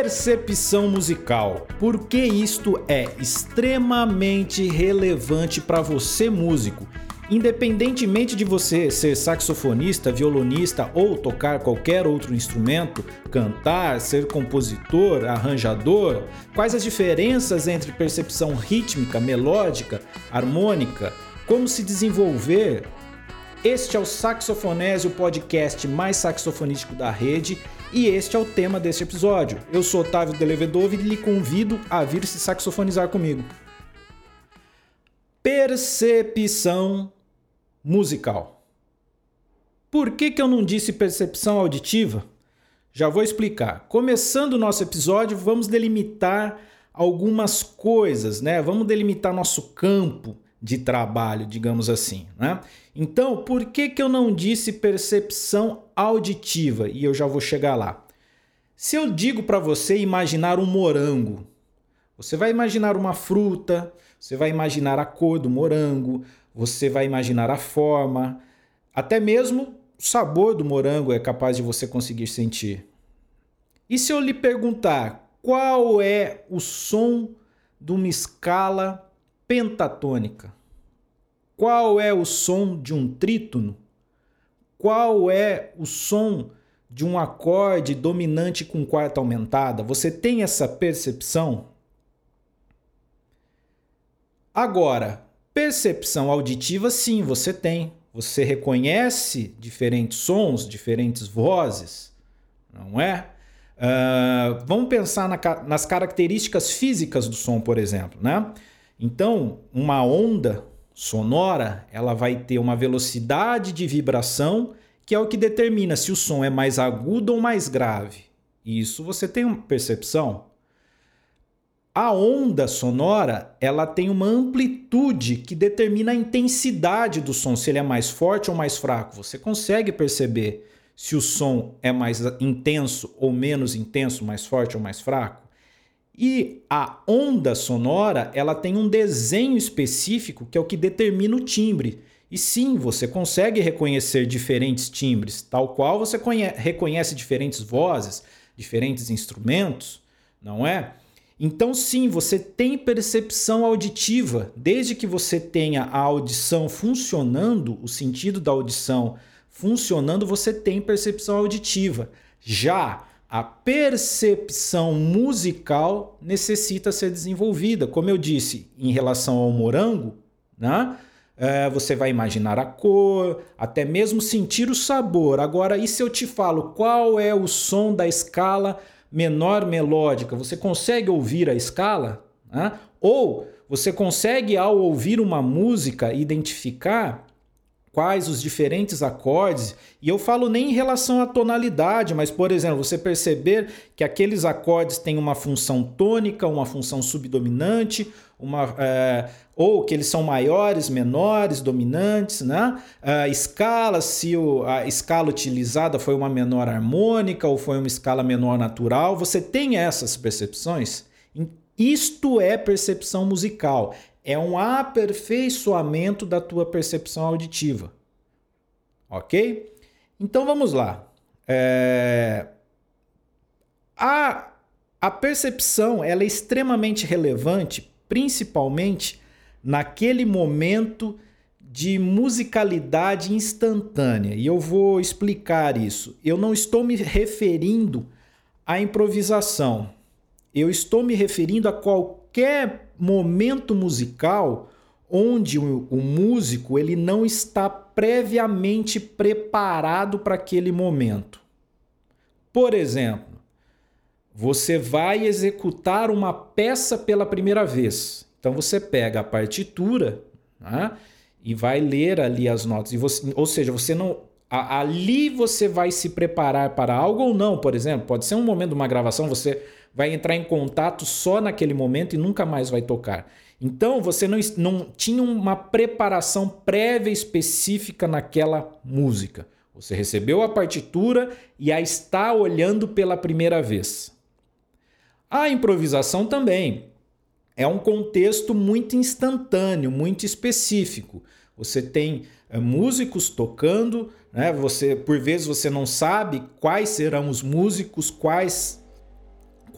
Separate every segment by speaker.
Speaker 1: Percepção musical. Por que isto é extremamente relevante para você, músico? Independentemente de você ser saxofonista, violonista ou tocar qualquer outro instrumento, cantar, ser compositor, arranjador, quais as diferenças entre percepção rítmica, melódica, harmônica, como se desenvolver? Este é o Saxofonésio, o podcast mais saxofonístico da rede, e este é o tema deste episódio. Eu sou Otávio Delevedove e lhe convido a vir se saxofonizar comigo. Percepção musical. Por que, que eu não disse percepção auditiva? Já vou explicar. Começando o nosso episódio, vamos delimitar algumas coisas, né? Vamos delimitar nosso campo de trabalho, digamos assim, né? Então, por que, que eu não disse percepção auditiva? E eu já vou chegar lá. Se eu digo para você imaginar um morango, você vai imaginar uma fruta, você vai imaginar a cor do morango, você vai imaginar a forma, até mesmo o sabor do morango é capaz de você conseguir sentir. E se eu lhe perguntar qual é o som de uma escala pentatônica? Qual é o som de um trítono? Qual é o som de um acorde dominante com quarta aumentada? Você tem essa percepção? Agora, Percepção auditiva, sim, você tem. Você reconhece diferentes sons, diferentes vozes, não é? Uh, vamos pensar na, nas características físicas do som, por exemplo, né? Então, uma onda sonora, ela vai ter uma velocidade de vibração que é o que determina se o som é mais agudo ou mais grave. Isso você tem percepção. A onda sonora, ela tem uma amplitude que determina a intensidade do som, se ele é mais forte ou mais fraco. Você consegue perceber se o som é mais intenso ou menos intenso, mais forte ou mais fraco? E a onda sonora, ela tem um desenho específico que é o que determina o timbre. E sim, você consegue reconhecer diferentes timbres, tal qual você reconhece diferentes vozes, diferentes instrumentos, não é? Então, sim, você tem percepção auditiva, desde que você tenha a audição funcionando, o sentido da audição funcionando, você tem percepção auditiva. Já a percepção musical necessita ser desenvolvida. Como eu disse, em relação ao morango, né? É, você vai imaginar a cor, até mesmo sentir o sabor. Agora, e se eu te falo qual é o som da escala menor melódica, você consegue ouvir a escala? Né? Ou você consegue, ao ouvir uma música, identificar quais os diferentes acordes, e eu falo nem em relação à tonalidade, mas, por exemplo, você perceber que aqueles acordes têm uma função tônica, uma função subdominante, uma, é, ou que eles são maiores, menores, dominantes, né? A escala, se o, a escala utilizada foi uma menor harmônica ou foi uma escala menor natural, você tem essas percepções? Isto é percepção musical é um aperfeiçoamento da tua percepção auditiva. Ok? Então vamos lá. É... A, a percepção ela é extremamente relevante, principalmente naquele momento de musicalidade instantânea. E eu vou explicar isso. Eu não estou me referindo à improvisação. Eu estou me referindo a qualquer momento musical onde o, o músico ele não está previamente preparado para aquele momento. Por exemplo, você vai executar uma peça pela primeira vez. Então você pega a partitura né, e vai ler ali as notas. Você, ou seja, você não. A, ali você vai se preparar para algo ou não, por exemplo. Pode ser um momento de uma gravação, você vai entrar em contato só naquele momento e nunca mais vai tocar. Então você não, não tinha uma preparação prévia específica naquela música. Você recebeu a partitura e a está olhando pela primeira vez. A improvisação também é um contexto muito instantâneo, muito específico. Você tem é, músicos tocando, né? Você por vezes você não sabe quais serão os músicos, quais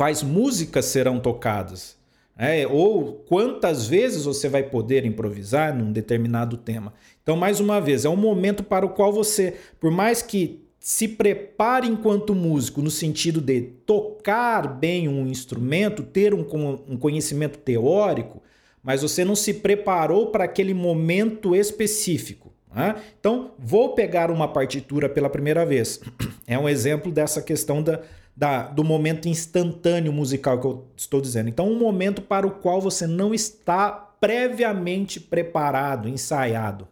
Speaker 1: quais músicas serão tocadas, é, ou quantas vezes você vai poder improvisar num determinado tema. Então, mais uma vez, é um momento para o qual você, por mais que se prepare enquanto músico, no sentido de tocar bem um instrumento, ter um, um conhecimento teórico, mas você não se preparou para aquele momento específico. Né? Então, vou pegar uma partitura pela primeira vez. É um exemplo dessa questão da, da, do momento instantâneo musical que eu estou dizendo. Então, um momento para o qual você não está previamente preparado, ensaiado.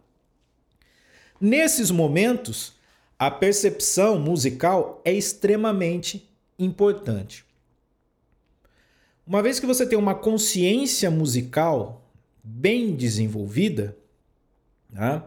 Speaker 1: Nesses momentos, a percepção musical é extremamente importante. Uma vez que você tem uma consciência musical bem desenvolvida, né,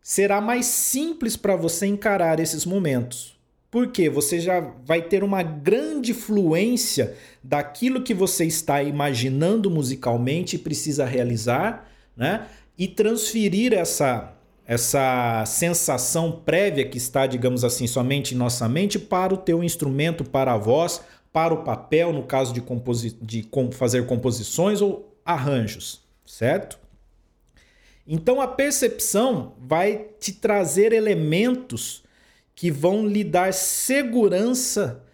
Speaker 1: será mais simples para você encarar esses momentos. Porque você já vai ter uma grande fluência daquilo que você está imaginando musicalmente e precisa realizar, né? E transferir essa essa sensação prévia que está, digamos assim, somente em nossa mente para o teu instrumento, para a voz, para o papel, no caso de, composi de fazer composições ou arranjos, certo? Então a percepção vai te trazer elementos que vão lhe dar segurança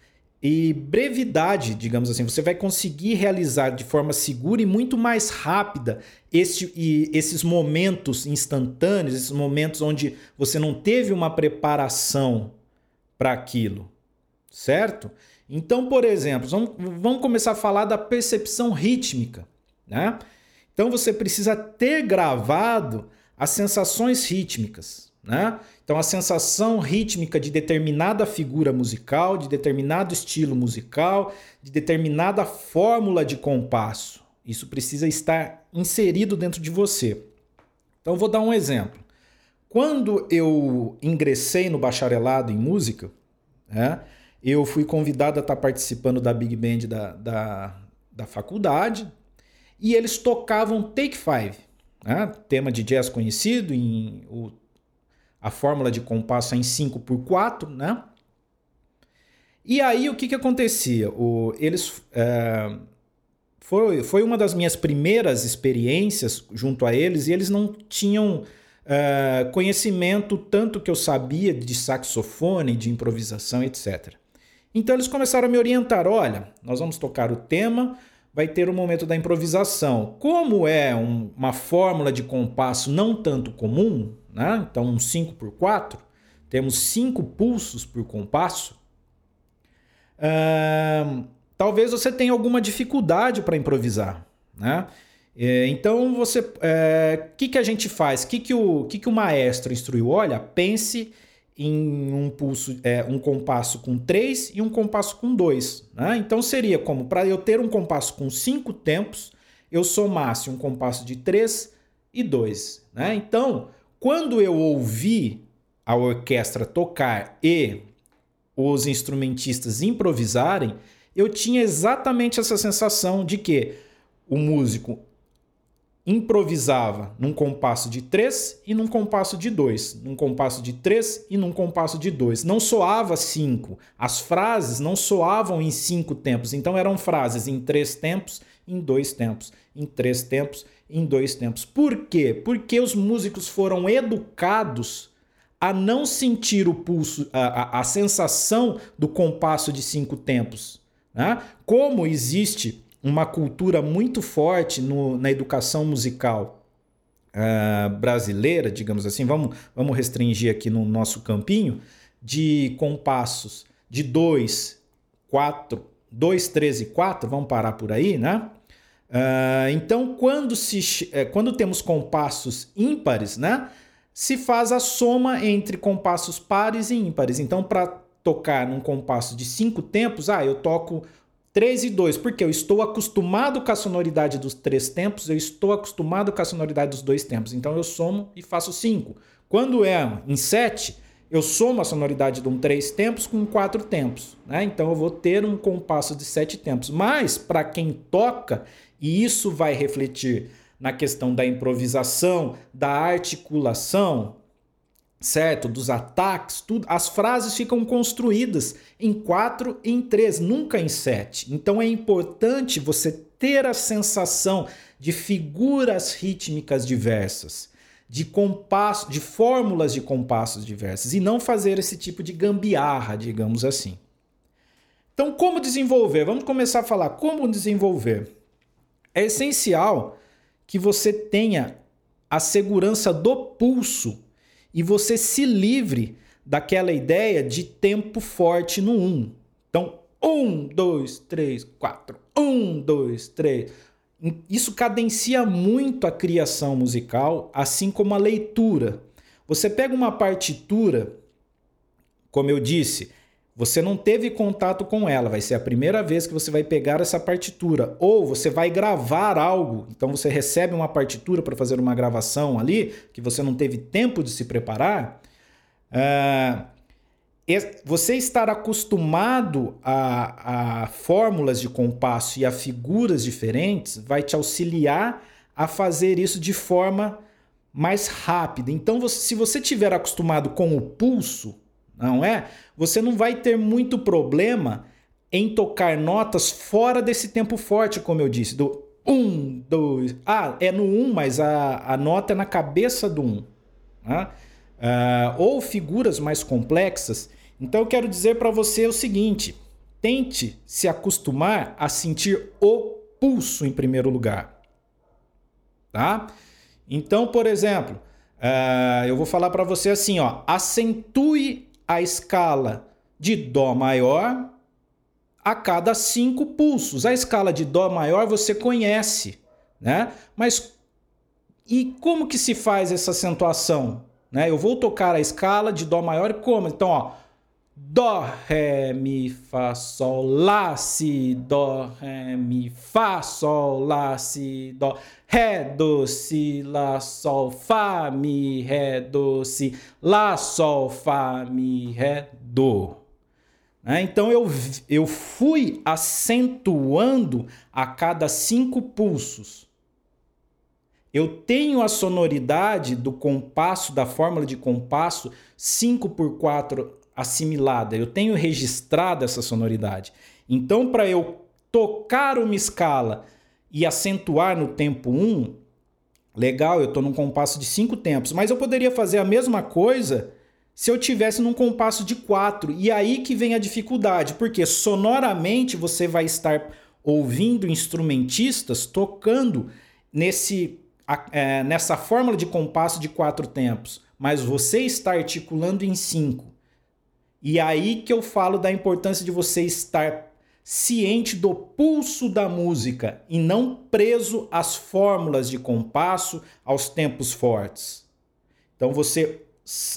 Speaker 1: e brevidade, digamos assim. Você vai conseguir realizar de forma segura e muito mais rápida este, e esses momentos instantâneos, esses momentos onde você não teve uma preparação para aquilo, certo? Então, por exemplo, vamos, vamos começar a falar da percepção rítmica, né? Então você precisa ter gravado as sensações rítmicas. Né? Então, a sensação rítmica de determinada figura musical, de determinado estilo musical, de determinada fórmula de compasso. Isso precisa estar inserido dentro de você. Então, vou dar um exemplo. Quando eu ingressei no bacharelado em música, né, eu fui convidado a estar participando da Big Band da, da, da faculdade e eles tocavam Take Five, né, tema de jazz conhecido, em, o a fórmula de compasso é em 5 por 4, né? E aí o que, que acontecia? O, eles é, foi, foi uma das minhas primeiras experiências junto a eles e eles não tinham é, conhecimento tanto que eu sabia de saxofone, de improvisação, etc. Então eles começaram a me orientar: olha, nós vamos tocar o tema, vai ter o momento da improvisação. Como é um, uma fórmula de compasso não tanto comum, né? então um 5 por 4, temos 5 pulsos por compasso, uh, talvez você tenha alguma dificuldade para improvisar. Né? É, então o é, que, que a gente faz? Que, que, o, que, que o maestro instruiu? Olha, pense em um pulso, é, um compasso com 3 e um compasso com 2. Né? Então seria como para eu ter um compasso com 5 tempos, eu somasse um compasso de 3 e 2. Né? Então, quando eu ouvi a orquestra tocar e os instrumentistas improvisarem, eu tinha exatamente essa sensação de que o músico improvisava num compasso de 3 e num compasso de 2, num compasso de 3 e num compasso de 2. Não soava 5. As frases não soavam em cinco tempos, então eram frases em três tempos, em dois tempos, em três tempos em dois tempos. Por quê? Porque os músicos foram educados a não sentir o pulso, a, a, a sensação do compasso de cinco tempos. Né? Como existe uma cultura muito forte no, na educação musical uh, brasileira, digamos assim, vamos, vamos restringir aqui no nosso campinho, de compassos de 2, 4, 2, 3 e 4, vamos parar por aí, né? Uh, então, quando, se, eh, quando temos compassos ímpares, né, se faz a soma entre compassos pares e ímpares. Então, para tocar num compasso de cinco tempos, ah, eu toco 3 e 2, porque eu estou acostumado com a sonoridade dos três tempos, eu estou acostumado com a sonoridade dos dois tempos. Então, eu somo e faço 5. Quando é em 7, eu somo a sonoridade de um três tempos com quatro tempos. Né? Então, eu vou ter um compasso de sete tempos. Mas, para quem toca, e isso vai refletir na questão da improvisação, da articulação. certo? Dos ataques, tudo, as frases ficam construídas em quatro e em três, nunca em sete. Então é importante você ter a sensação de figuras rítmicas diversas, de compasso, de fórmulas de compassos diversas e não fazer esse tipo de gambiarra, digamos assim. Então, como desenvolver? Vamos começar a falar como desenvolver. É essencial que você tenha a segurança do pulso e você se livre daquela ideia de tempo forte no 1. Um. Então, 1, 2, 3, 4, 1, 2, 3. Isso cadencia muito a criação musical, assim como a leitura. Você pega uma partitura, como eu disse, você não teve contato com ela, vai ser a primeira vez que você vai pegar essa partitura. Ou você vai gravar algo, então você recebe uma partitura para fazer uma gravação ali, que você não teve tempo de se preparar. Uh, você estar acostumado a, a fórmulas de compasso e a figuras diferentes vai te auxiliar a fazer isso de forma mais rápida. Então, você, se você tiver acostumado com o pulso, não é? Você não vai ter muito problema em tocar notas fora desse tempo forte, como eu disse, do 1, 2. Ah, é no 1, mas a, a nota é na cabeça do 1. Né? Uh, ou figuras mais complexas. Então eu quero dizer para você o seguinte: tente se acostumar a sentir o pulso em primeiro lugar. Tá? Então, por exemplo, uh, eu vou falar para você assim: ó, acentue a escala de Dó maior a cada cinco pulsos. A escala de Dó maior você conhece, né? Mas e como que se faz essa acentuação? Né? Eu vou tocar a escala de Dó maior como? Então, ó, Dó, Ré, Mi, Fá, Sol, Lá, Si, Dó, Ré, Mi, Fá, Sol, Lá, Si, Dó, Ré, Do, Si, Lá, Sol, Fá, Mi, Ré, Do, Si, Lá, Sol, Fá, Mi, Ré, Do. Então eu, eu fui acentuando a cada cinco pulsos. Eu tenho a sonoridade do compasso, da fórmula de compasso 5 por 4 assimilada, eu tenho registrado essa sonoridade. Então, para eu tocar uma escala e acentuar no tempo 1, um, legal, eu estou num compasso de 5 tempos, mas eu poderia fazer a mesma coisa se eu tivesse num compasso de 4. E aí que vem a dificuldade, porque sonoramente você vai estar ouvindo instrumentistas tocando nesse, é, nessa fórmula de compasso de quatro tempos, mas você está articulando em 5. E aí que eu falo da importância de você estar ciente do pulso da música e não preso às fórmulas de compasso, aos tempos fortes. Então você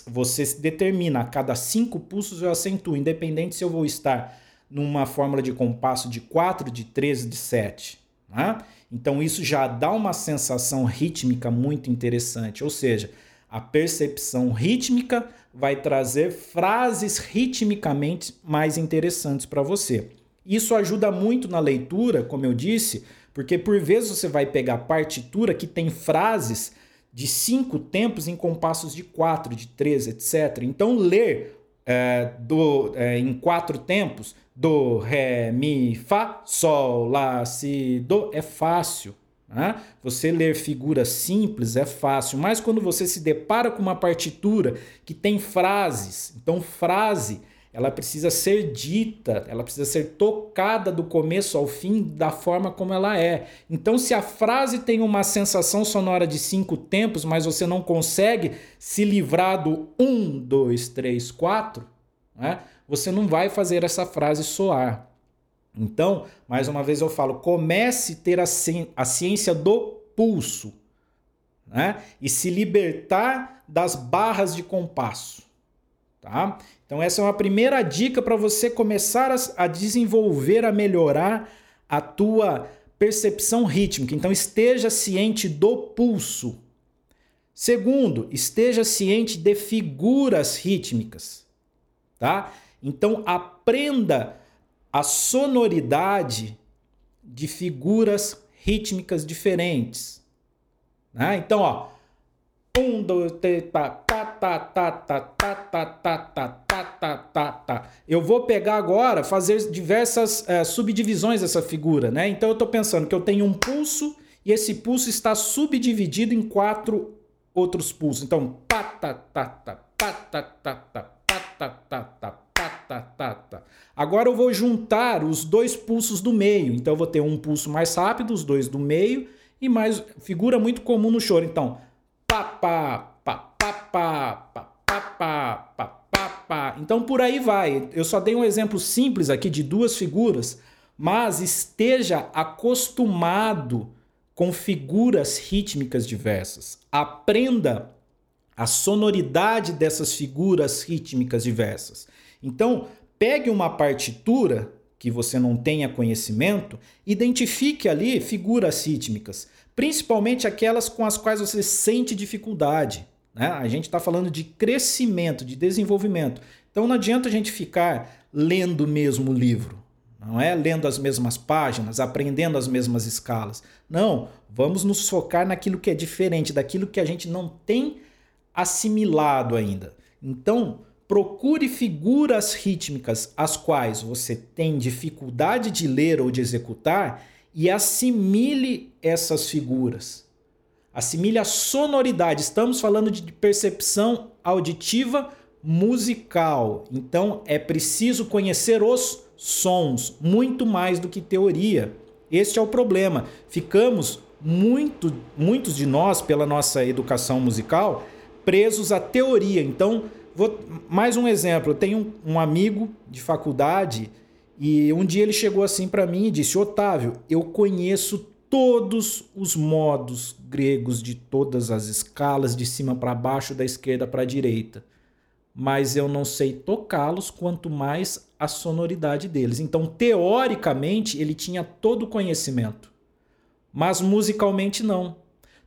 Speaker 1: você determina a cada cinco pulsos eu acentuo, independente se eu vou estar numa fórmula de compasso de 4, de 13, de 7. Né? Então isso já dá uma sensação rítmica muito interessante, ou seja, a percepção rítmica vai trazer frases ritmicamente mais interessantes para você. Isso ajuda muito na leitura, como eu disse, porque por vezes você vai pegar partitura que tem frases de cinco tempos em compassos de quatro, de três, etc. Então ler é, do, é, em quatro tempos do, ré, mi, fá, sol, lá, si, do é fácil. Né? Você ler figuras simples é fácil, mas quando você se depara com uma partitura que tem frases, então frase ela precisa ser dita, ela precisa ser tocada do começo ao fim da forma como ela é. Então, se a frase tem uma sensação sonora de cinco tempos, mas você não consegue se livrar do um, dois, três, quatro, né? você não vai fazer essa frase soar. Então, mais uma vez eu falo, comece a ter a, ciência do pulso, né? E se libertar das barras de compasso, tá? Então essa é uma primeira dica para você começar a, a desenvolver, a melhorar a tua percepção rítmica. Então esteja ciente do pulso. Segundo, esteja ciente de figuras rítmicas, tá? Então aprenda a sonoridade de figuras rítmicas diferentes. Né? Então, ó, Um, dois, três, tá, tá, tá, tá, tá, tá, tá, tá, tá, tá, tá, tá, tá. Eu vou pegar agora, fazer diversas é, subdivisões dessa figura, né? Então eu estou pensando que eu tenho um pulso e esse pulso está subdividido em quatro outros pulsos. Então, pá, tá, tá, tá, tá, tá, tá, tá, tá, tá, tá, tá, tá. Agora eu vou juntar os dois pulsos do meio. Então eu vou ter um pulso mais rápido, os dois do meio e mais figura muito comum no choro. Então, pá, pá, pá, pá, pá, pá, pá, pá, pá, pá, pá. Então por aí vai. Eu só dei um exemplo simples aqui de duas figuras, mas esteja acostumado com figuras rítmicas diversas. Aprenda a sonoridade dessas figuras rítmicas diversas. Então, pegue uma partitura que você não tenha conhecimento, identifique ali figuras rítmicas, principalmente aquelas com as quais você sente dificuldade. Né? A gente está falando de crescimento, de desenvolvimento. Então não adianta a gente ficar lendo mesmo o livro, não é lendo as mesmas páginas, aprendendo as mesmas escalas. Não, vamos nos focar naquilo que é diferente, daquilo que a gente não tem assimilado ainda. Então, procure figuras rítmicas as quais você tem dificuldade de ler ou de executar e assimile essas figuras. Assimile a sonoridade. Estamos falando de percepção auditiva musical. Então é preciso conhecer os sons, muito mais do que teoria. Este é o problema. Ficamos muito, muitos de nós, pela nossa educação musical, presos à teoria. Então, vou, mais um exemplo. Eu tenho um, um amigo de faculdade e um dia ele chegou assim para mim e disse: Otávio, eu conheço todos os modos gregos de todas as escalas, de cima para baixo, da esquerda para a direita, mas eu não sei tocá-los, quanto mais a sonoridade deles. Então, teoricamente, ele tinha todo o conhecimento, mas musicalmente não.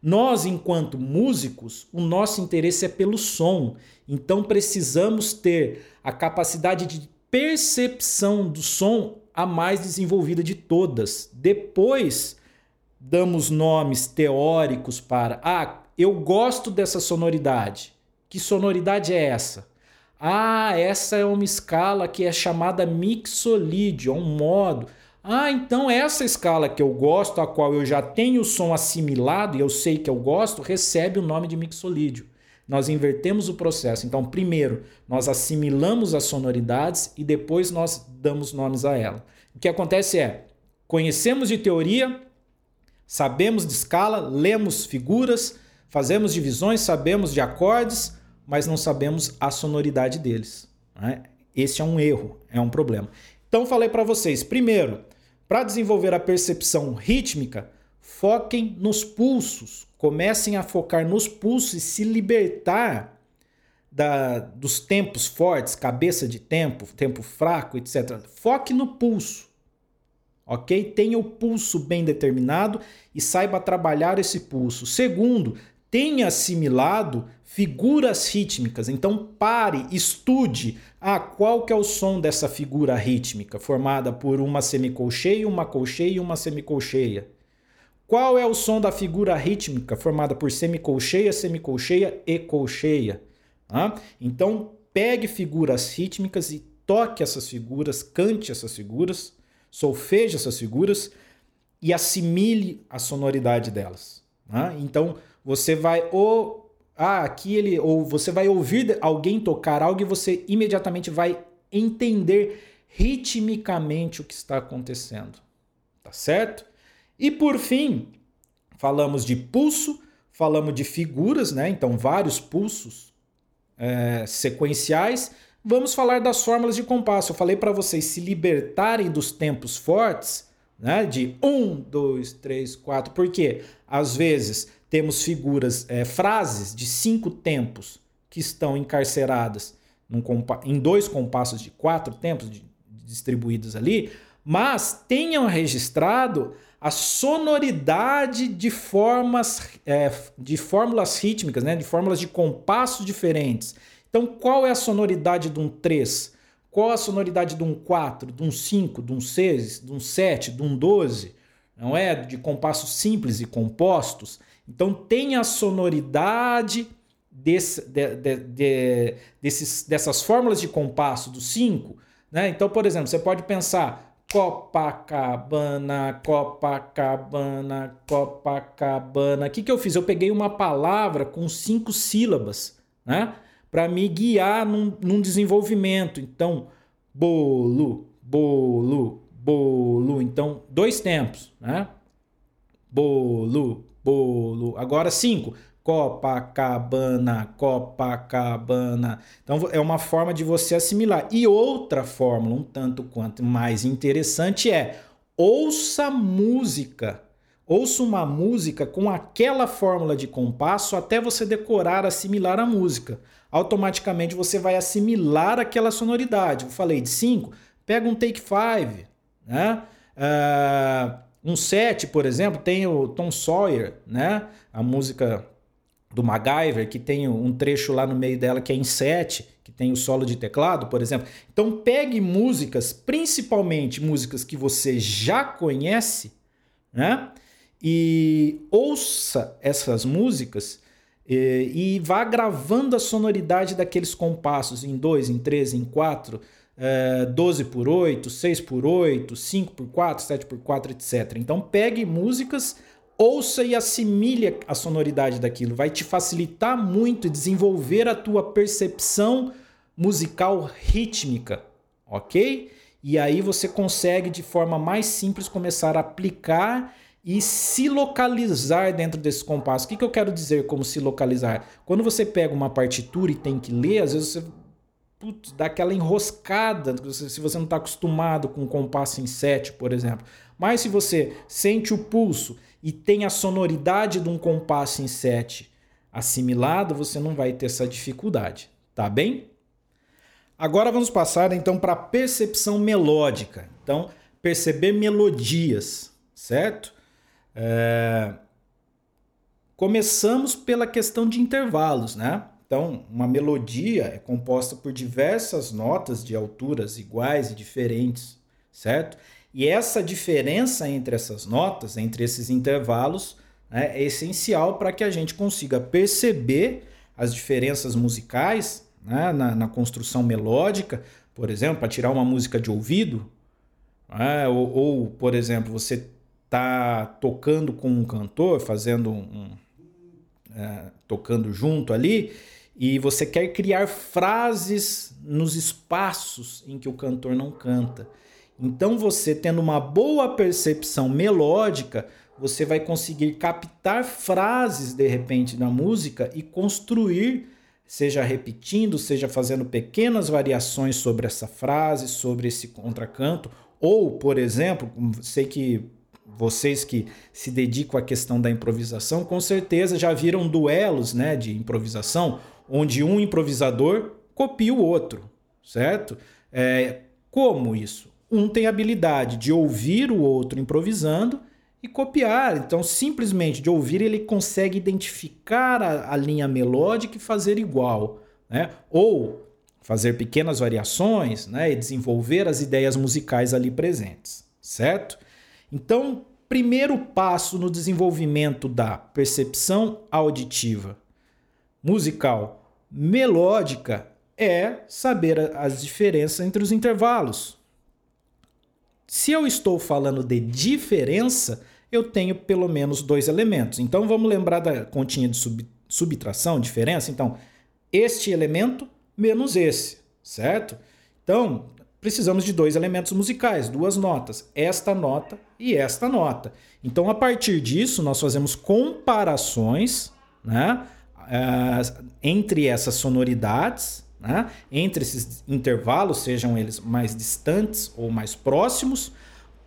Speaker 1: Nós, enquanto músicos, o nosso interesse é pelo som, então precisamos ter a capacidade de percepção do som a mais desenvolvida de todas. Depois damos nomes teóricos para, ah, eu gosto dessa sonoridade. Que sonoridade é essa? Ah, essa é uma escala que é chamada mixolídio, é um modo. Ah, então essa escala que eu gosto, a qual eu já tenho o som assimilado e eu sei que eu gosto, recebe o nome de mixolídio nós invertemos o processo. Então, primeiro, nós assimilamos as sonoridades e depois nós damos nomes a ela. O que acontece é, conhecemos de teoria, sabemos de escala, lemos figuras, fazemos divisões, sabemos de acordes, mas não sabemos a sonoridade deles. Né? Esse é um erro, é um problema. Então, falei para vocês, primeiro, para desenvolver a percepção rítmica, foquem nos pulsos, comecem a focar nos pulsos e se libertar da, dos tempos fortes, cabeça de tempo, tempo fraco, etc. Foque no pulso, ok? Tenha o pulso bem determinado e saiba trabalhar esse pulso. Segundo, tenha assimilado figuras rítmicas. Então pare, estude ah, qual que é o som dessa figura rítmica, formada por uma semicolcheia, uma colcheia e uma semicolcheia. Qual é o som da figura rítmica formada por semicolcheia, semicolcheia e colcheia? Tá? Então, pegue figuras rítmicas e toque essas figuras, cante essas figuras, solfeje essas figuras e assimile a sonoridade delas. Tá? Então, você vai ou ah, aqui ele ou você vai ouvir alguém tocar algo e você imediatamente vai entender ritmicamente o que está acontecendo. Tá certo? E por fim, falamos de pulso, falamos de figuras, né? Então, vários pulsos é, sequenciais. Vamos falar das fórmulas de compasso. Eu falei para vocês se libertarem dos tempos fortes, né? De um, dois, três, quatro. Porque às vezes temos figuras, é, frases de cinco tempos que estão encarceradas em dois compassos de quatro tempos de, distribuídos ali, mas tenham registrado a sonoridade de formas é, de fórmulas rítmicas, né? de fórmulas de compassos diferentes. Então, qual é a sonoridade de um 3? Qual a sonoridade de um 4, de um 5, de um 6, de um 7, de um 12? Não é? De compassos simples e compostos. Então, tem a sonoridade desse, de, de, de, desses, dessas fórmulas de compasso dos cinco. Né? Então, por exemplo, você pode pensar Copacabana, Copacabana, Copacabana. O que, que eu fiz? Eu peguei uma palavra com cinco sílabas né? para me guiar num, num desenvolvimento. Então, bolo, bolo, bolo. Então, dois tempos, né? Bolo, bolo. Agora cinco. Copacabana, Copacabana. Então é uma forma de você assimilar. E outra fórmula, um tanto quanto mais interessante, é ouça música. Ouça uma música com aquela fórmula de compasso até você decorar, assimilar a música. Automaticamente você vai assimilar aquela sonoridade. Eu falei de cinco, pega um take five, né? Uh, um set, por exemplo, tem o Tom Sawyer, né? A música do MacGyver, que tem um trecho lá no meio dela que é em 7, que tem o solo de teclado, por exemplo. Então pegue músicas, principalmente músicas que você já conhece, né? E ouça essas músicas e, e vá gravando a sonoridade daqueles compassos em 2, em 3, em 4, é, 12 por 8, 6 por 8, 5 por 4, 7 por 4, etc. Então pegue músicas ouça e assimile a sonoridade daquilo. Vai te facilitar muito desenvolver a tua percepção musical rítmica, ok? E aí você consegue de forma mais simples começar a aplicar e se localizar dentro desse compasso. O que, que eu quero dizer como se localizar? Quando você pega uma partitura e tem que ler, às vezes você putz, dá aquela enroscada, se você não está acostumado com um compasso em 7, por exemplo. Mas se você sente o pulso e tem a sonoridade de um compasso em 7 assimilado, você não vai ter essa dificuldade, tá bem? Agora vamos passar então para a percepção melódica. Então, perceber melodias, certo? É... Começamos pela questão de intervalos, né? Então, uma melodia é composta por diversas notas de alturas iguais e diferentes, certo? E essa diferença entre essas notas, entre esses intervalos, né, é essencial para que a gente consiga perceber as diferenças musicais né, na, na, construção melódica, por exemplo, para tirar uma música de ouvido, né, ou, ou, por exemplo, você está tocando com um cantor, fazendo um, é, tocando junto ali, e você quer criar frases nos espaços em que o cantor não canta. Então, você tendo uma boa percepção melódica, você vai conseguir captar frases de repente na música e construir, seja repetindo, seja fazendo pequenas variações sobre essa frase, sobre esse contracanto, ou, por exemplo, sei que vocês que se dedicam à questão da improvisação, com certeza já viram duelos, né, de improvisação, onde um improvisador copia o outro, certo? É, como isso? um tem a habilidade de ouvir o outro improvisando e copiar. Então, simplesmente de ouvir, ele consegue identificar a, a linha melódica e fazer igual. Né? Ou fazer pequenas variações né? e desenvolver as ideias musicais ali presentes. Certo? Então, primeiro passo no desenvolvimento da percepção auditiva musical melódica é saber as diferenças entre os intervalos. Se eu estou falando de diferença, eu tenho pelo menos dois elementos. Então vamos lembrar da continha de sub, subtração, diferença. Então, este elemento menos esse, certo? Então, precisamos de dois elementos musicais, duas notas, esta nota e esta nota. Então, a partir disso, nós fazemos comparações né, uh, entre essas sonoridades né? entre esses intervalos, sejam eles mais distantes ou mais próximos,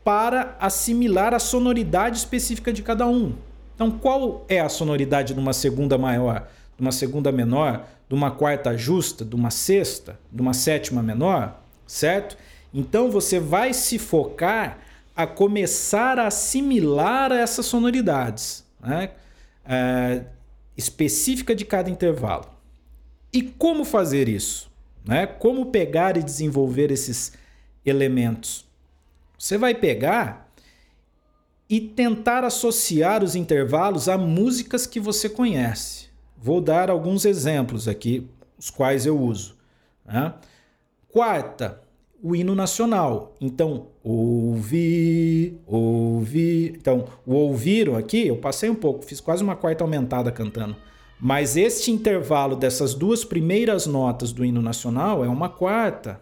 Speaker 1: para assimilar a sonoridade específica de cada um. Então, qual é a sonoridade de uma segunda maior, de uma segunda menor, de uma quarta justa, de uma sexta, de uma sétima menor, certo? Então, você vai se focar a começar a assimilar essas sonoridades né? é, específica de cada intervalo. E como fazer isso? Né? Como pegar e desenvolver esses elementos? Você vai pegar e tentar associar os intervalos a músicas que você conhece. Vou dar alguns exemplos aqui, os quais eu uso. Né? Quarta, o hino nacional. Então, ouvir, ouvir. Então, o ouviram aqui, eu passei um pouco, fiz quase uma quarta aumentada cantando. Mas este intervalo dessas duas primeiras notas do hino nacional é uma quarta,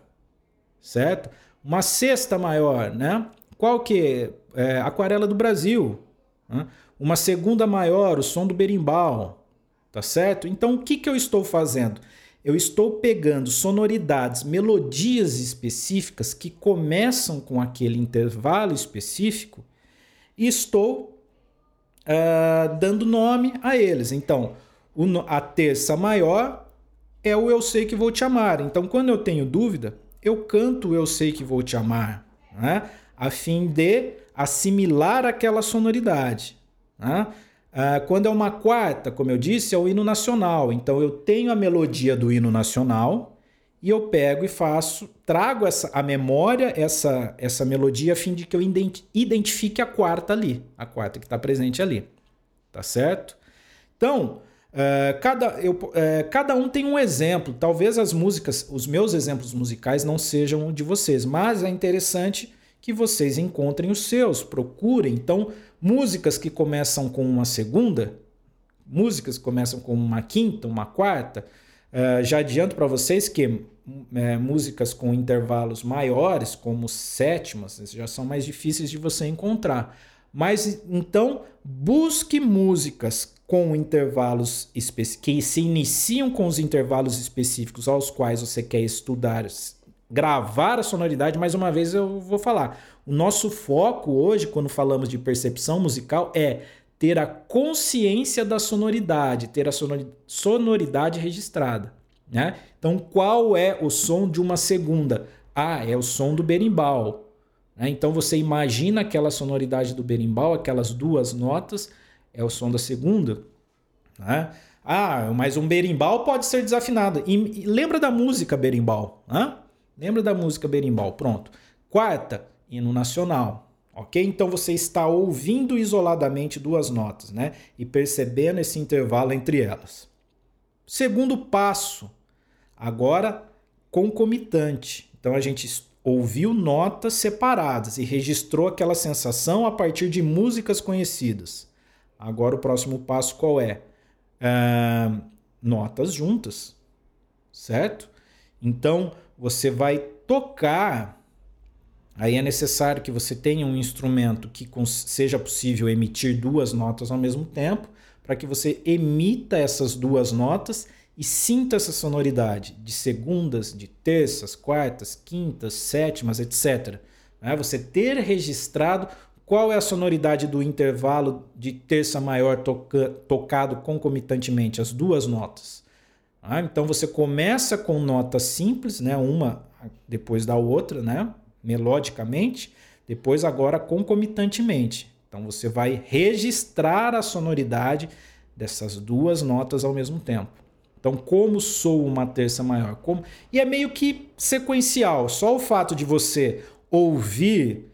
Speaker 1: certo? Uma sexta maior, né? Qual que é? é Aquarela do Brasil. Né? Uma segunda maior, o som do berimbau, tá certo? Então, o que, que eu estou fazendo? Eu estou pegando sonoridades, melodias específicas que começam com aquele intervalo específico e estou uh, dando nome a eles. Então, o, a terça maior é o Eu Sei Que Vou Te Amar. Então, quando eu tenho dúvida, eu canto Eu Sei Que Vou Te Amar, né? a fim de assimilar aquela sonoridade. Né? Uh, quando é uma quarta, como eu disse, é o hino nacional. Então eu tenho a melodia do hino nacional e eu pego e faço, trago essa, a memória, essa, essa melodia, a fim de que eu identifique a quarta ali, a quarta que está presente ali. Tá certo? Então, uh, cada, eu, uh, cada um tem um exemplo. Talvez as músicas, os meus exemplos musicais não sejam de vocês, mas é interessante que vocês encontrem os seus, procurem. Então, músicas que começam com uma segunda, músicas que começam com uma quinta, uma quarta. Uh, já adianto para vocês que é, músicas com intervalos maiores, como sétimas, já são mais difíceis de você encontrar. Mas então, busque músicas com intervalos que se iniciam com os intervalos específicos aos quais você quer estudar gravar a sonoridade, mais uma vez eu vou falar. O nosso foco hoje, quando falamos de percepção musical, é ter a consciência da sonoridade, ter a sonoridade registrada. Né? Então, qual é o som de uma segunda? Ah, é o som do berimbau. Né? Então, você imagina aquela sonoridade do berimbau, aquelas duas notas, é o som da segunda. Né? Ah, mas um berimbau pode ser desafinado. E, lembra da música berimbau? Né? Lembra da música berimbau? Pronto. Quarta, hino nacional. Ok? Então você está ouvindo isoladamente duas notas, né? E percebendo esse intervalo entre elas. Segundo passo, agora concomitante. Então a gente ouviu notas separadas e registrou aquela sensação a partir de músicas conhecidas. Agora o próximo passo qual é? Uh, notas juntas, certo? Então você vai tocar. Aí é necessário que você tenha um instrumento que seja possível emitir duas notas ao mesmo tempo, para que você emita essas duas notas e sinta essa sonoridade de segundas, de terças, quartas, quintas, sétimas, etc. Né? Você ter registrado qual é a sonoridade do intervalo de terça maior toca tocado concomitantemente, as duas notas. Ah, então você começa com notas simples, né? uma depois da outra, né? melodicamente, depois agora concomitantemente. Então você vai registrar a sonoridade dessas duas notas ao mesmo tempo. Então, como sou uma terça maior? Como... E é meio que sequencial. Só o fato de você ouvir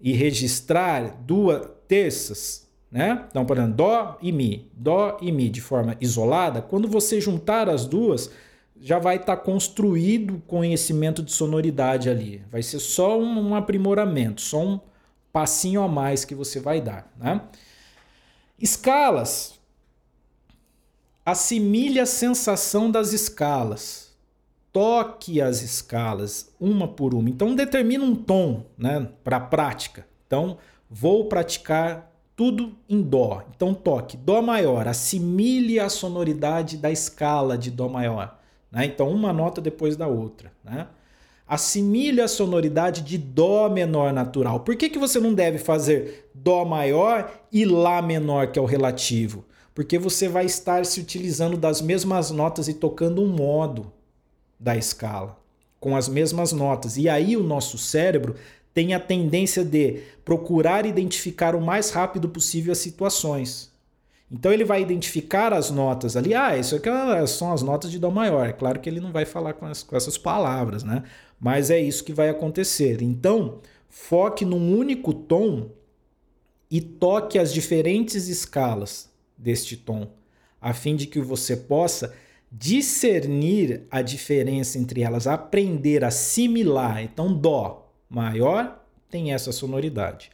Speaker 1: e registrar duas terças né? Então, por exemplo, Dó e Mi, Dó e Mi de forma isolada, quando você juntar as duas, já vai estar tá construído conhecimento de sonoridade ali. Vai ser só um, um, aprimoramento, só um passinho a mais que você vai dar. Né? Escalas. Assimile a sensação das escalas. Toque as escalas uma por uma. Então determina um tom né, para prática. Então, vou praticar tudo em Dó. Então toque Dó maior, assimile a sonoridade da escala de Dó maior. Né? Então uma nota depois da outra. Né? Assimile a sonoridade de Dó menor natural. Por que, que você não deve fazer Dó maior e Lá menor, que é o relativo? Porque você vai estar se utilizando das mesmas notas e tocando um modo da escala, com as mesmas notas. E aí o nosso cérebro tem a tendência de procurar identificar o mais rápido possível as situações. Então ele vai identificar as notas ali. Ah, isso aqui é são as notas de Dó maior. É claro que ele não vai falar com, as, com essas palavras, né? Mas é isso que vai acontecer. Então, foque num único tom e toque as diferentes escalas deste tom. a fim de que você possa discernir a diferença entre elas, aprender a assimilar. Então, Dó maior tem essa sonoridade.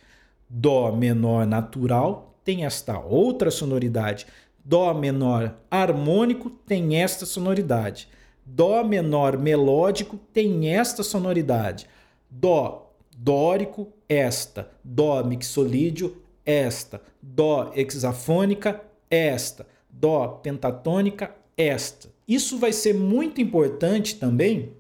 Speaker 1: Dó menor natural tem esta outra sonoridade. Dó menor harmônico tem esta sonoridade. Dó menor melódico tem esta sonoridade. Dó dórico, esta. Dó mixolídio, esta. Dó hexafônica, esta. Dó pentatônica, esta. Isso vai ser muito importante também,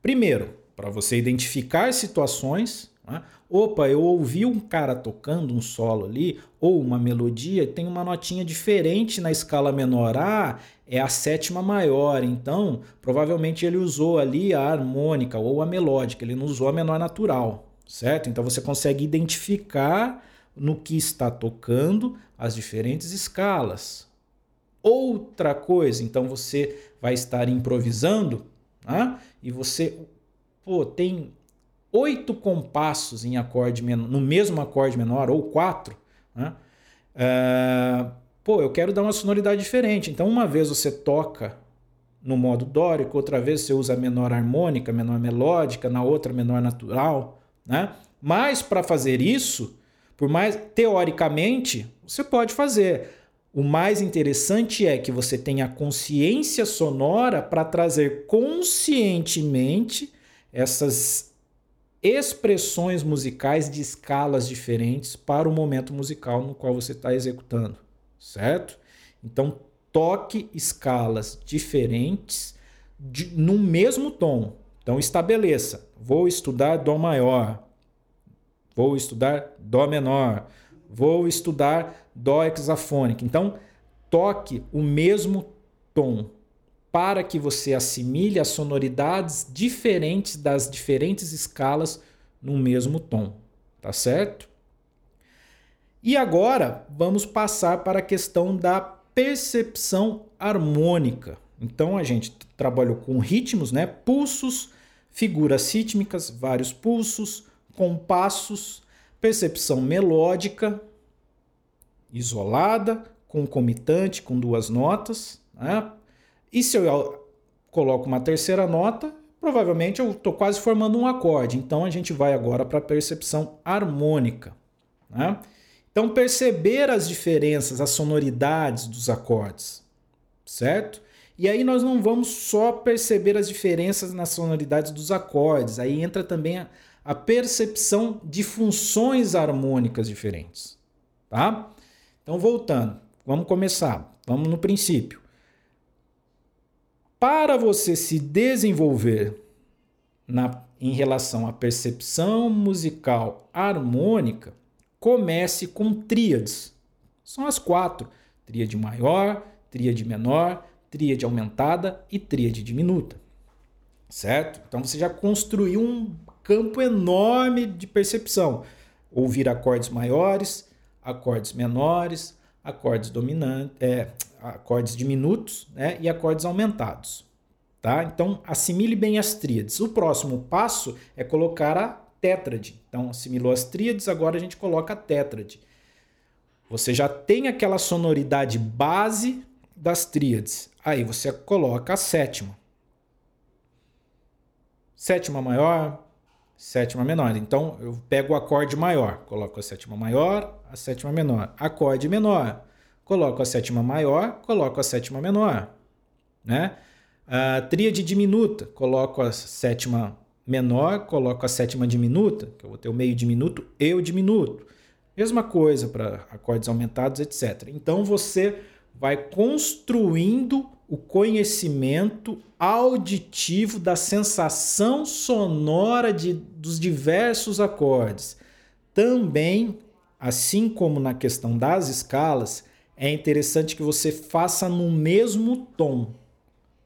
Speaker 1: primeiro, para você identificar situações. Né? Opa, eu ouvi um cara tocando um solo ali, ou uma melodia, tem uma notinha diferente na escala menor. Ah, é a sétima maior, então provavelmente ele usou ali a harmônica ou a melódica, ele não usou a menor natural, certo? Então você consegue identificar no que está tocando as diferentes escalas. Outra coisa, então você vai estar improvisando né? e você pô, tem oito compassos em acorde no mesmo acorde menor, ou quatro, né? Uh, pô, eu quero dar uma sonoridade diferente. Então, uma vez você toca no modo dórico, outra vez você usa menor harmônica, menor melódica, na outra menor natural, né? Mas para fazer isso, por mais teoricamente, você pode fazer. O mais interessante é que você tenha consciência sonora para trazer conscientemente essas expressões musicais de escalas diferentes para o momento musical no qual você está executando, certo? Então, toque escalas diferentes de, no mesmo tom. Então, estabeleça: vou estudar Dó maior, vou estudar Dó menor, vou estudar Dó hexafônica. Então, toque o mesmo tom para que você assimile as sonoridades diferentes das diferentes escalas no mesmo tom, tá certo? E agora vamos passar para a questão da percepção harmônica. Então a gente trabalhou com ritmos, né? Pulsos, figuras rítmicas, vários pulsos, compassos, percepção melódica, isolada, concomitante, com duas notas, né? E se eu coloco uma terceira nota, provavelmente eu estou quase formando um acorde. Então a gente vai agora para a percepção harmônica. Né? Então perceber as diferenças, as sonoridades dos acordes, certo? E aí nós não vamos só perceber as diferenças nas sonoridades dos acordes, aí entra também a, a percepção de funções harmônicas diferentes, tá? Então voltando, vamos começar, vamos no princípio. Para você se desenvolver na, em relação à percepção musical harmônica, comece com tríades. São as quatro: tríade maior, tríade menor, tríade aumentada e tríade diminuta. Certo? Então você já construiu um campo enorme de percepção. Ouvir acordes maiores, acordes menores, acordes dominantes, é, acordes diminutos né, e acordes aumentados. Tá? Então, assimile bem as tríades. O próximo passo é colocar a tétrade. Então, assimilou as tríades, agora a gente coloca a tétrade. Você já tem aquela sonoridade base das tríades. Aí você coloca a sétima. Sétima maior, sétima menor. Então, eu pego o acorde maior, coloco a sétima maior, a sétima menor. Acorde menor, coloco a sétima maior, coloco a sétima menor. Né? A tríade diminuta, coloco a sétima menor, coloco a sétima diminuta, que eu vou ter o meio diminuto e o diminuto. Mesma coisa para acordes aumentados, etc. Então você vai construindo o conhecimento auditivo da sensação sonora de, dos diversos acordes. Também, assim como na questão das escalas, é interessante que você faça no mesmo tom,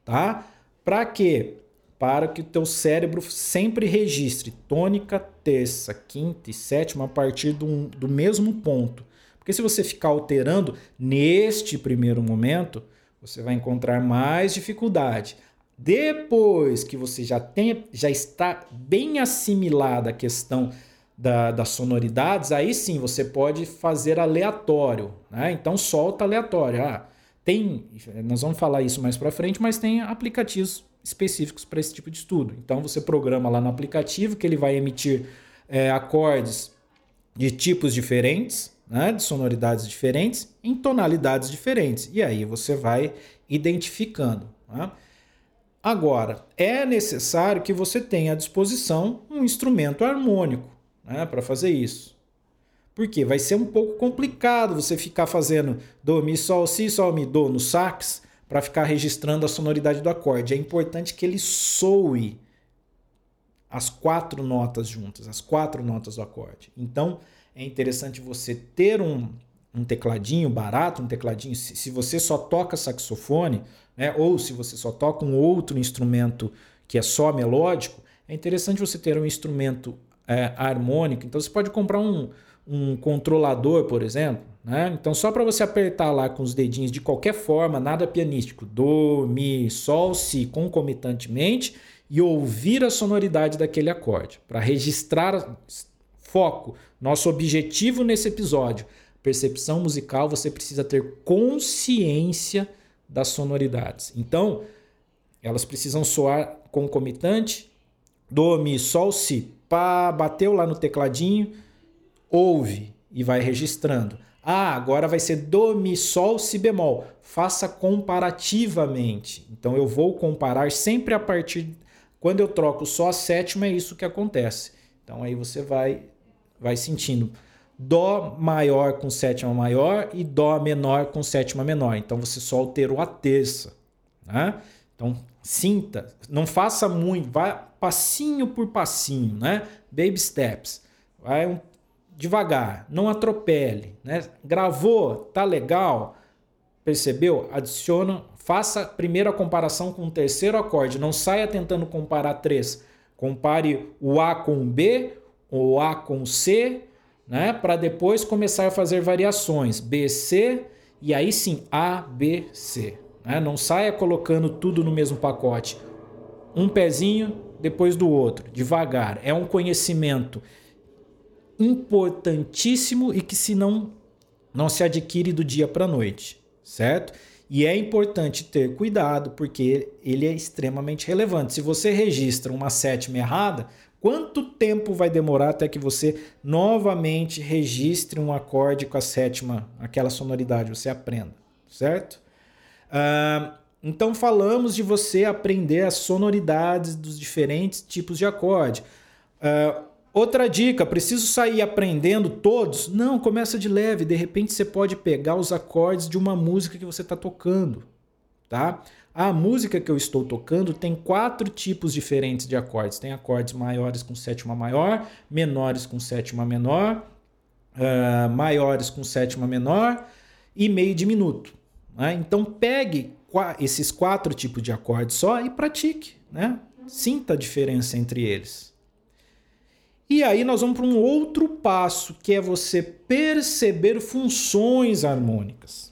Speaker 1: tá? Para quê? Para que o teu cérebro sempre registre tônica, terça, quinta e sétima a partir do, do mesmo ponto. Porque se você ficar alterando neste primeiro momento, você vai encontrar mais dificuldade. Depois que você já, tem, já está bem assimilada a questão da, das sonoridades, aí sim você pode fazer aleatório. Né? Então solta aleatório. Ah, tem, nós vamos falar isso mais para frente, mas tem aplicativos específicos para esse tipo de estudo. Então você programa lá no aplicativo que ele vai emitir é, acordes de tipos diferentes, né, de sonoridades diferentes, em tonalidades diferentes. E aí você vai identificando. Né? Agora, é necessário que você tenha à disposição um instrumento harmônico né, para fazer isso. Porque vai ser um pouco complicado você ficar fazendo do, mi, sol, si, sol, mi, do no sax para ficar registrando a sonoridade do acorde. É importante que ele soe as quatro notas juntas, as quatro notas do acorde. Então, é interessante você ter um, um tecladinho barato, um tecladinho. Se, se você só toca saxofone, né, ou se você só toca um outro instrumento que é só melódico, é interessante você ter um instrumento é, harmônico. Então, você pode comprar um, um controlador, por exemplo. Né? Então, só para você apertar lá com os dedinhos de qualquer forma, nada pianístico, do, mi, sol, si, concomitantemente, e ouvir a sonoridade daquele acorde, para registrar foco. Nosso objetivo nesse episódio, percepção musical, você precisa ter consciência das sonoridades. Então, elas precisam soar concomitante, do, mi, sol, si, pá, bateu lá no tecladinho, ouve e vai registrando. Ah, agora vai ser do, mi, sol, si bemol. Faça comparativamente. Então eu vou comparar sempre a partir quando eu troco só a sétima é isso que acontece. Então aí você vai vai sentindo dó maior com sétima maior e dó menor com sétima menor. Então você só alterou a terça, né? Então sinta, não faça muito, vá passinho por passinho, né? Baby steps. Vai um devagar, não atropele. Né? Gravou, tá legal, percebeu? Adiciona, faça primeiro a comparação com o terceiro acorde, não saia tentando comparar três. Compare o A com o B, o A com C, né? para depois começar a fazer variações. B, C, e aí sim A, B, C. Né? Não saia colocando tudo no mesmo pacote. Um pezinho depois do outro, devagar. É um conhecimento importantíssimo e que se não não se adquire do dia para a noite, certo? E é importante ter cuidado porque ele é extremamente relevante. Se você registra uma sétima errada, quanto tempo vai demorar até que você novamente registre um acorde com a sétima, aquela sonoridade, você aprenda, certo? Uh, então falamos de você aprender as sonoridades dos diferentes tipos de acorde. Uh, Outra dica, preciso sair aprendendo todos? Não, começa de leve. De repente você pode pegar os acordes de uma música que você está tocando, tá? A música que eu estou tocando tem quatro tipos diferentes de acordes. Tem acordes maiores com sétima maior, menores com sétima menor, uh, maiores com sétima menor e meio diminuto. Né? Então pegue esses quatro tipos de acordes só e pratique, né? Sinta a diferença entre eles. E aí nós vamos para um outro passo, que é você perceber funções harmônicas.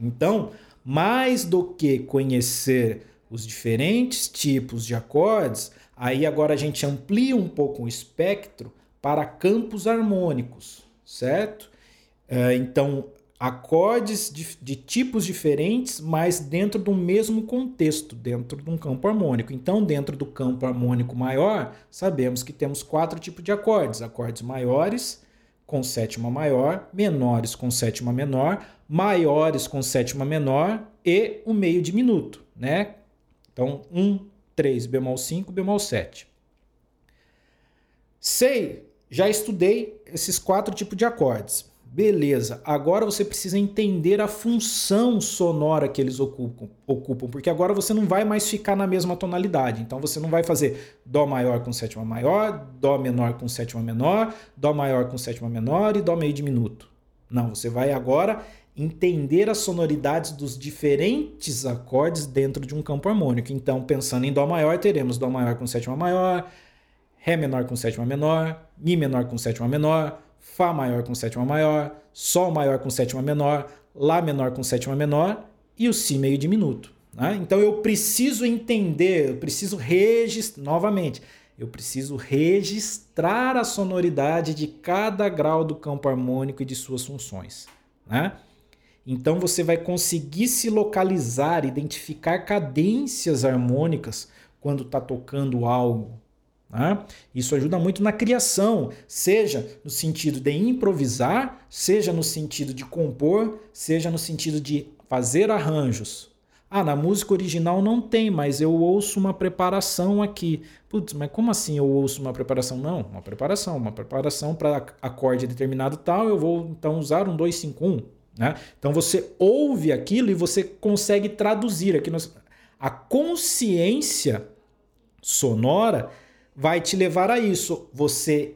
Speaker 1: Então, mais do que conhecer os diferentes tipos de acordes, aí agora a gente amplia um pouco o espectro para campos harmônicos, certo? É, então, acordes de, de, tipos diferentes, mas dentro do mesmo contexto, dentro de um campo harmônico. Então, dentro do campo harmônico maior, sabemos que temos quatro tipos de acordes: acordes maiores com sétima maior, menores com sétima menor, maiores com sétima menor e o meio diminuto, né? Então, 1, 3, bemol 5, bemol 7. Sei, já estudei esses quatro tipos de acordes. Beleza, agora você precisa entender a função sonora que eles ocupam, ocupam, porque agora você não vai mais ficar na mesma tonalidade. Então você não vai fazer Dó maior com sétima maior, Dó menor com sétima menor, Dó maior com sétima menor e Dó meio diminuto. Não, você vai agora entender as sonoridades dos diferentes acordes dentro de um campo harmônico. Então, pensando em Dó maior, teremos Dó maior com sétima maior, Ré menor com sétima menor, Mi menor com sétima menor, Fá maior com sétima maior, Sol maior com sétima menor, Lá menor com sétima menor e o Si meio diminuto. Né? Então eu preciso entender, eu preciso registrar, novamente, eu preciso registrar a sonoridade de cada grau do campo harmônico e de suas funções. Né? Então você vai conseguir se localizar, identificar cadências harmônicas quando está tocando algo. Né? Isso ajuda muito na criação, seja no sentido de improvisar, seja no sentido de compor, seja no sentido de fazer arranjos. Ah, na música original não tem, mas eu ouço uma preparação aqui. Putz, mas como assim eu ouço uma preparação? Não, uma preparação, uma preparação para acorde determinado tal, eu vou então usar um 251. Né? Então você ouve aquilo e você consegue traduzir. Aqui nós... A consciência sonora vai te levar a isso. Você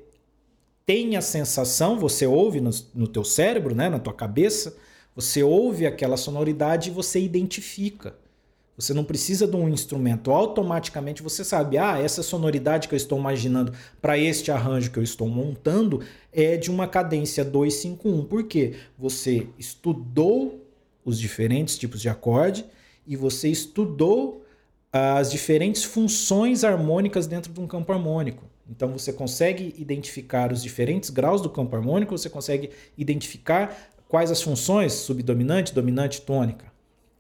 Speaker 1: tem a sensação, você ouve no, no teu cérebro, né, na tua cabeça, você ouve aquela sonoridade e você identifica. Você não precisa de um instrumento, automaticamente você sabe, ah, essa sonoridade que eu estou imaginando para este arranjo que eu estou montando é de uma cadência 251. Por quê? Você estudou os diferentes tipos de acorde e você estudou as diferentes funções harmônicas dentro de um campo harmônico. Então você consegue identificar os diferentes graus do campo harmônico, você consegue identificar quais as funções subdominante, dominante, tônica.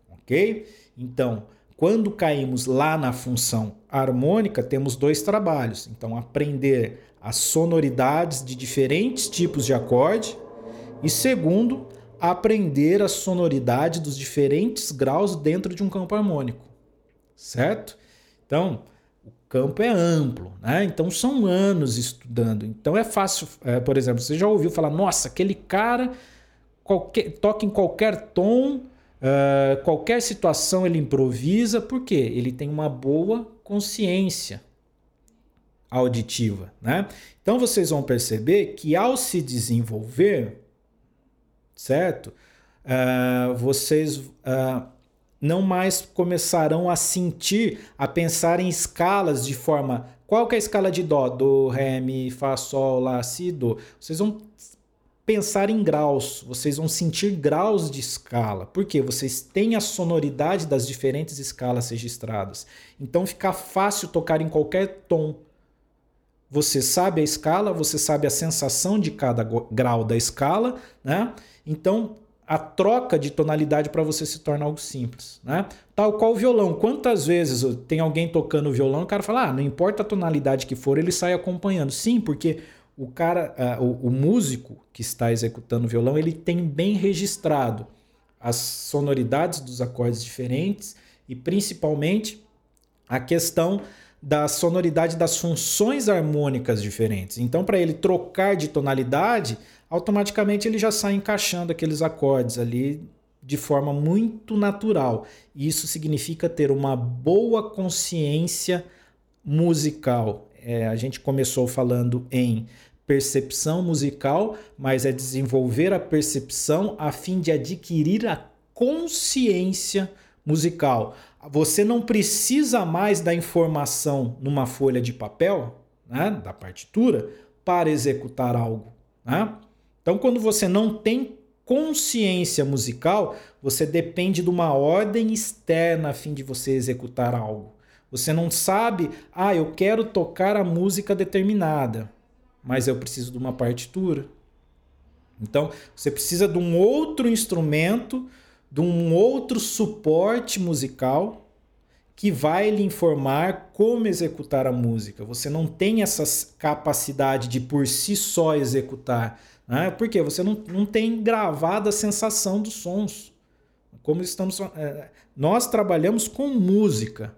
Speaker 1: OK? Então, quando caímos lá na função harmônica, temos dois trabalhos. Então, aprender as sonoridades de diferentes tipos de acorde e segundo, aprender a sonoridade dos diferentes graus dentro de um campo harmônico. Certo? Então, o campo é amplo, né? Então são anos estudando. Então é fácil, é, por exemplo, você já ouviu falar, nossa, aquele cara qualquer, toca em qualquer tom, uh, qualquer situação ele improvisa, porque ele tem uma boa consciência auditiva. Né? Então vocês vão perceber que ao se desenvolver, certo? Uh, vocês uh, não mais começarão a sentir, a pensar em escalas de forma. Qual que é a escala de Dó? Do, Ré, Mi, Fá, Sol, Lá, Si, Do. Vocês vão pensar em graus, vocês vão sentir graus de escala, porque vocês têm a sonoridade das diferentes escalas registradas. Então fica fácil tocar em qualquer tom. Você sabe a escala, você sabe a sensação de cada grau da escala, né? Então a troca de tonalidade para você se torna algo simples, né? Tal qual o violão. Quantas vezes tem alguém tocando o violão, o cara fala: "Ah, não importa a tonalidade que for, ele sai acompanhando". Sim, porque o cara, uh, o, o, músico que está executando o violão, ele tem bem registrado as sonoridades dos acordes diferentes e principalmente a questão da sonoridade das funções harmônicas diferentes. Então, para ele trocar de tonalidade, automaticamente ele já sai encaixando aqueles acordes ali de forma muito natural. E isso significa ter uma boa consciência musical. É, a gente começou falando em percepção musical, mas é desenvolver a percepção a fim de adquirir a consciência musical. Você não precisa mais da informação numa folha de papel, né, da partitura, para executar algo. Né? Então, quando você não tem consciência musical, você depende de uma ordem externa a fim de você executar algo. Você não sabe, ah, eu quero tocar a música determinada, mas eu preciso de uma partitura. Então, você precisa de um outro instrumento, de um outro suporte musical que vai lhe informar como executar a música. Você não tem essa capacidade de por si só executar. Né? Porque você não, não tem gravada a sensação dos sons. Como estamos. É, nós trabalhamos com música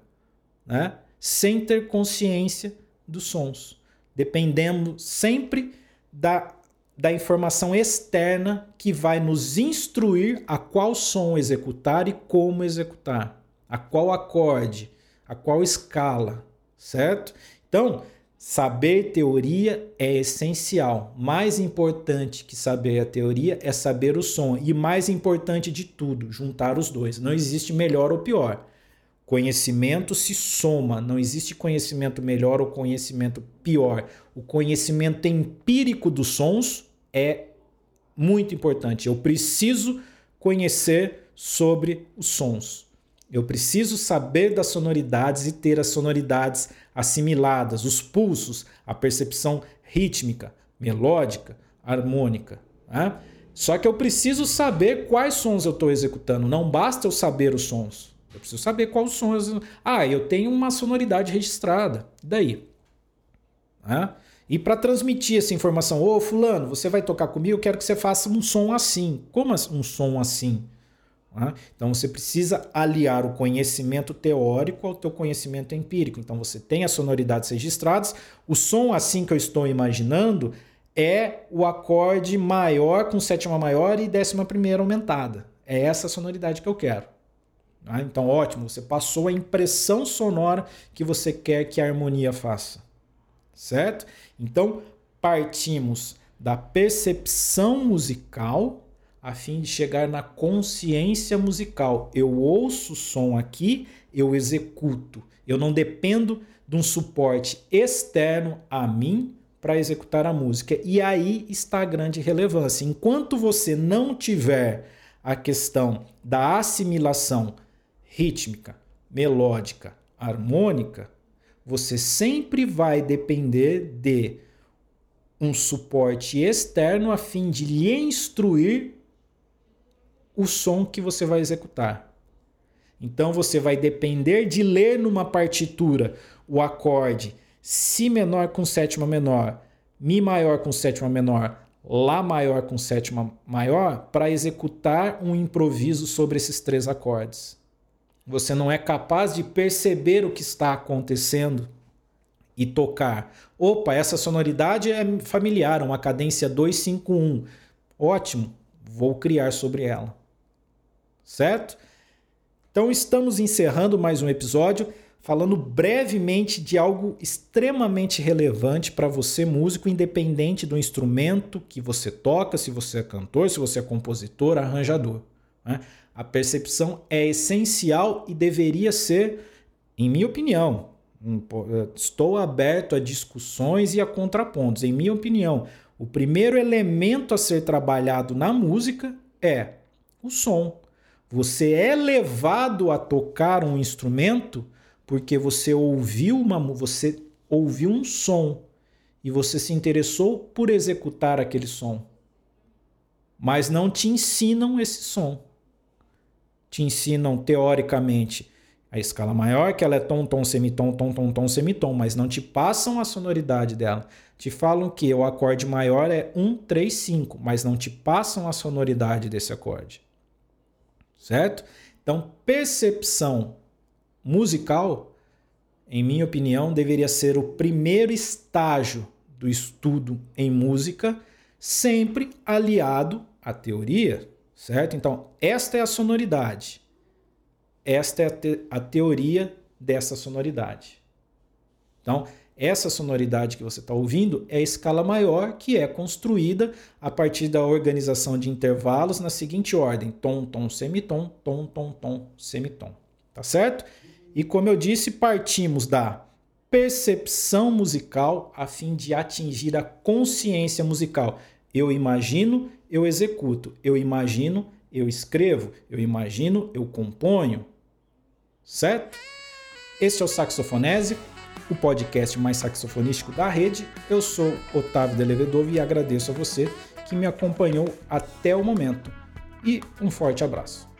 Speaker 1: né? sem ter consciência dos sons. Dependemos sempre da, da informação externa que vai nos instruir a qual som executar e como executar, a qual acorde, a qual escala, certo? Então, saber teoria é essencial. Mais importante que saber a teoria é saber o som. E mais importante de tudo, juntar os dois. Não existe melhor ou pior. Conhecimento se soma, não existe conhecimento melhor ou conhecimento pior. O conhecimento empírico dos sons é muito importante. Eu preciso conhecer sobre os sons. Eu preciso saber das sonoridades e ter as sonoridades assimiladas, os pulsos, a percepção rítmica, melódica, harmônica. Né? Só que eu preciso saber quais sons eu estou executando. Não basta eu saber os sons. Eu preciso saber quais sons. Ah, eu tenho uma sonoridade registrada. Daí. Né? E para transmitir essa informação, ô fulano, você vai tocar comigo, eu quero que você faça um som assim. Como um som assim? Né? Então você precisa aliar o conhecimento teórico ao teu conhecimento empírico. Então você tem as sonoridades registradas. O som assim que eu estou imaginando é o acorde maior com sétima maior e décima primeira aumentada. É essa sonoridade que eu quero. Ah, então, ótimo, você passou a impressão sonora que você quer que a harmonia faça. Certo? Então, partimos da percepção musical a fim de chegar na consciência musical. Eu ouço o som aqui, eu executo. Eu não dependo de um suporte externo a mim para executar a música. E aí está a grande relevância. Enquanto você não tiver a questão da assimilação rítmica, melódica, harmônica, você sempre vai depender de um suporte externo a fim de lhe instruir o som que você vai executar. Então você vai depender de ler numa partitura o acorde Si menor com sétima menor, Mi maior com sétima menor, Lá maior com sétima maior para executar um improviso sobre esses três acordes. Você não é capaz de perceber o que está acontecendo e tocar. Opa, essa sonoridade é familiar, uma cadência 251. Ótimo, vou criar sobre ela. Certo? Então estamos encerrando mais um episódio falando brevemente de algo extremamente relevante para você, músico, independente do instrumento que você toca, se você é cantor, se você é compositor, arranjador. Né? A percepção é essencial e deveria ser, em minha opinião, eh, estou aberto a discussões e a contrapontos. Em minha opinião, o primeiro elemento a ser trabalhado na música é o som. Você é levado a tocar um instrumento porque você ouviu uma você ouviu um som e você se interessou por executar aquele som. Mas não te ensinam esse som. Te ensinam teoricamente a escala maior, que ela é tom, tom, semitom, tom, tom, tom, semitom, mas não te passam a sonoridade dela. Te falam que o acorde maior é 1, 3, 5, mas não te passam a sonoridade desse acorde. Certo? Então, percepção musical, em minha opinião, deveria ser o primeiro estágio do estudo em música, sempre aliado à teoria, certo? Então, esta é a sonoridade. Esta é a, te a teoria dessa sonoridade. Então, essa sonoridade que você está ouvindo é a escala maior que é construída a partir da organização de intervalos na seguinte ordem: tom, tom, semitom, tom, tom, tom, semitom. Tá certo? E como eu disse, partimos da percepção musical a fim de atingir a consciência musical. Eu imagino, eu executo. Eu imagino, eu escrevo. Eu imagino, eu componho. Certo? Este é o Saxofonese, o podcast mais saxofonístico da rede. Eu sou Otávio Delevedove e agradeço a você que me acompanhou até o momento. E um forte abraço.